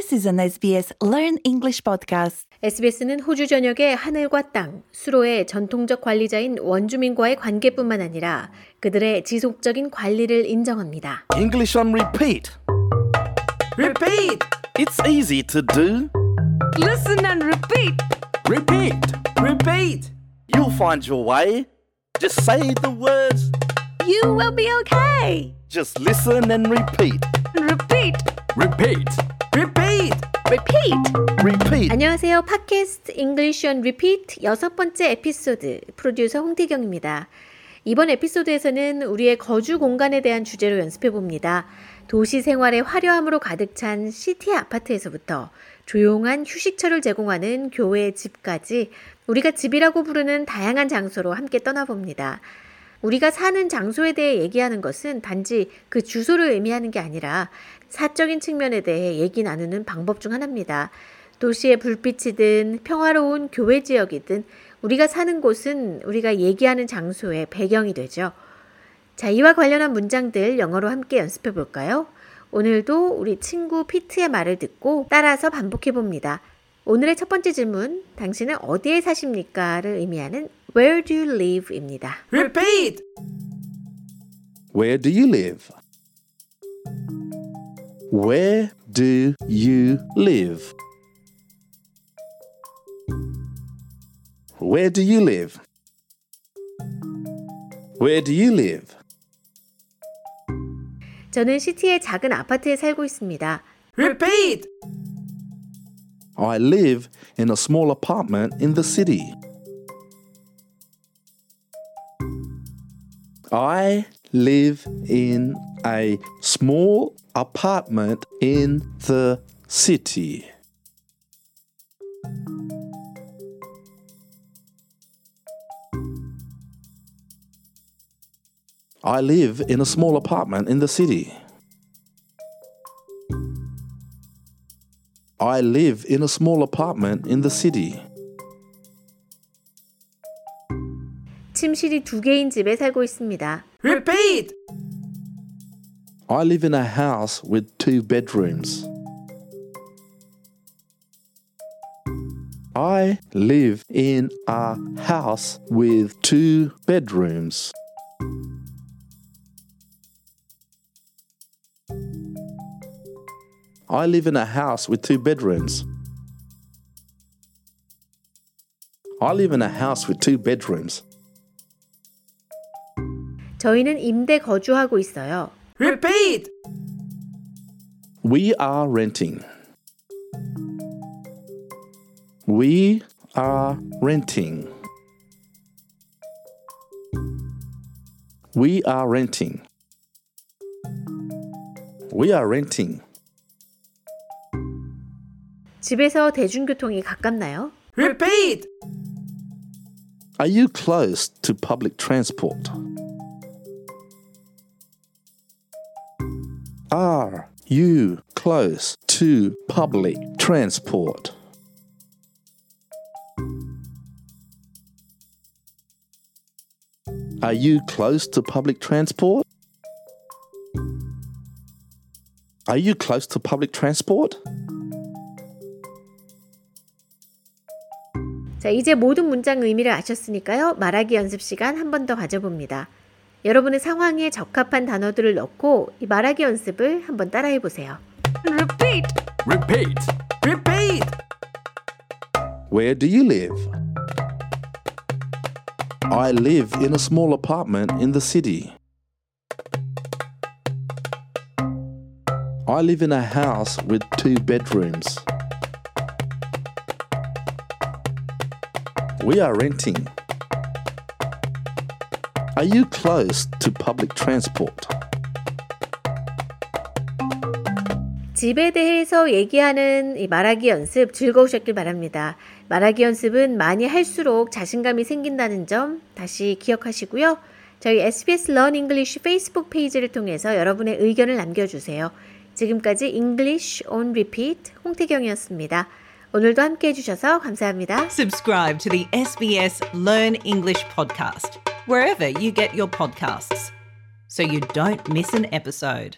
This is an SBS Learn English podcast. SBS는 호주 전역의 하늘과 땅, 수로의 전통적 관리자인 원주민과의 관계뿐만 아니라 그들의 지속적인 관리를 인정합니다. English on repeat. Repeat! It's easy to do. Listen and repeat! Repeat. Repeat! You'll find your way. Just say the words. You will be okay. Just listen and repeat. Repeat! Repeat. Repeat! Repeat. Repeat. 안녕하세요. 팟캐스트 English on Repeat 여섯 번째 에피소드 프로듀서 홍태경입니다. 이번 에피소드에서는 우리의 거주 공간에 대한 주제로 연습해 봅니다. 도시 생활의 화려함으로 가득 찬 시티 아파트에서부터 조용한 휴식처를 제공하는 교회 집까지 우리가 집이라고 부르는 다양한 장소로 함께 떠나봅니다. 우리가 사는 장소에 대해 얘기하는 것은 단지 그 주소를 의미하는 게 아니라 사적인 측면에 대해 얘기 나누는 방법 중 하나입니다. 도시의 불빛이든 평화로운 교회 지역이든 우리가 사는 곳은 우리가 얘기하는 장소의 배경이 되죠. 자, 이와 관련한 문장들 영어로 함께 연습해 볼까요? 오늘도 우리 친구 피트의 말을 듣고 따라서 반복해 봅니다. 오늘의 첫 번째 질문, 당신은 어디에 사십니까?를 의미하는 Where do you live?입니다. Repeat! Where do you live? Where do you live? Where do you live? Where do you live? 저는 시티의 작은 아파트에 살고 있습니다. Repeat! I live in a small apartment in the city. I live in a small apartment in the city. I live in a small apartment in the city. I live in a small apartment in the city. 침실이 두 개인 집에 살고 있습니다. Repeat! I live in a house with two bedrooms. I live in a house with two bedrooms. I live in a house with two bedrooms. I live in a house with two bedrooms. 저희는 임대 거주하고 있어요. Repeat! We are renting. We are renting. We are renting. We are renting. 집에서 대중교통이 가깝나요? Repeat! Are you close to public transport? Are you close to public transport? Are you close to public transport? Are you close to public transport? 자, 이제 모든 문장 의미를 아셨으니까요. 말하기 연습 시간 한 번 더 가져봅니다. 여러분의 상황에 적합한 단어들을 넣고 이 말하기 연습을 한번 따라해 보세요. Repeat! Repeat. Repeat! Where do you live? I live in a small apartment in the city. I live in a house with two bedrooms. We are renting. Are you close to public transport? 집에 대해서 얘기하는 이 말하기 연습 즐거우셨길 바랍니다. 말하기 연습은 많이 할수록 자신감이 생긴다는 점 다시 기억하시고요. 저희 SBS Learn English 페이스북 페이지를 통해서 여러분의 의견을 남겨주세요. 지금까지 English on Repeat 홍태경이었습니다. 오늘도 함께 해주셔서 감사합니다. Subscribe to the SBS Learn English podcast wherever you get your podcasts so you don't miss an episode.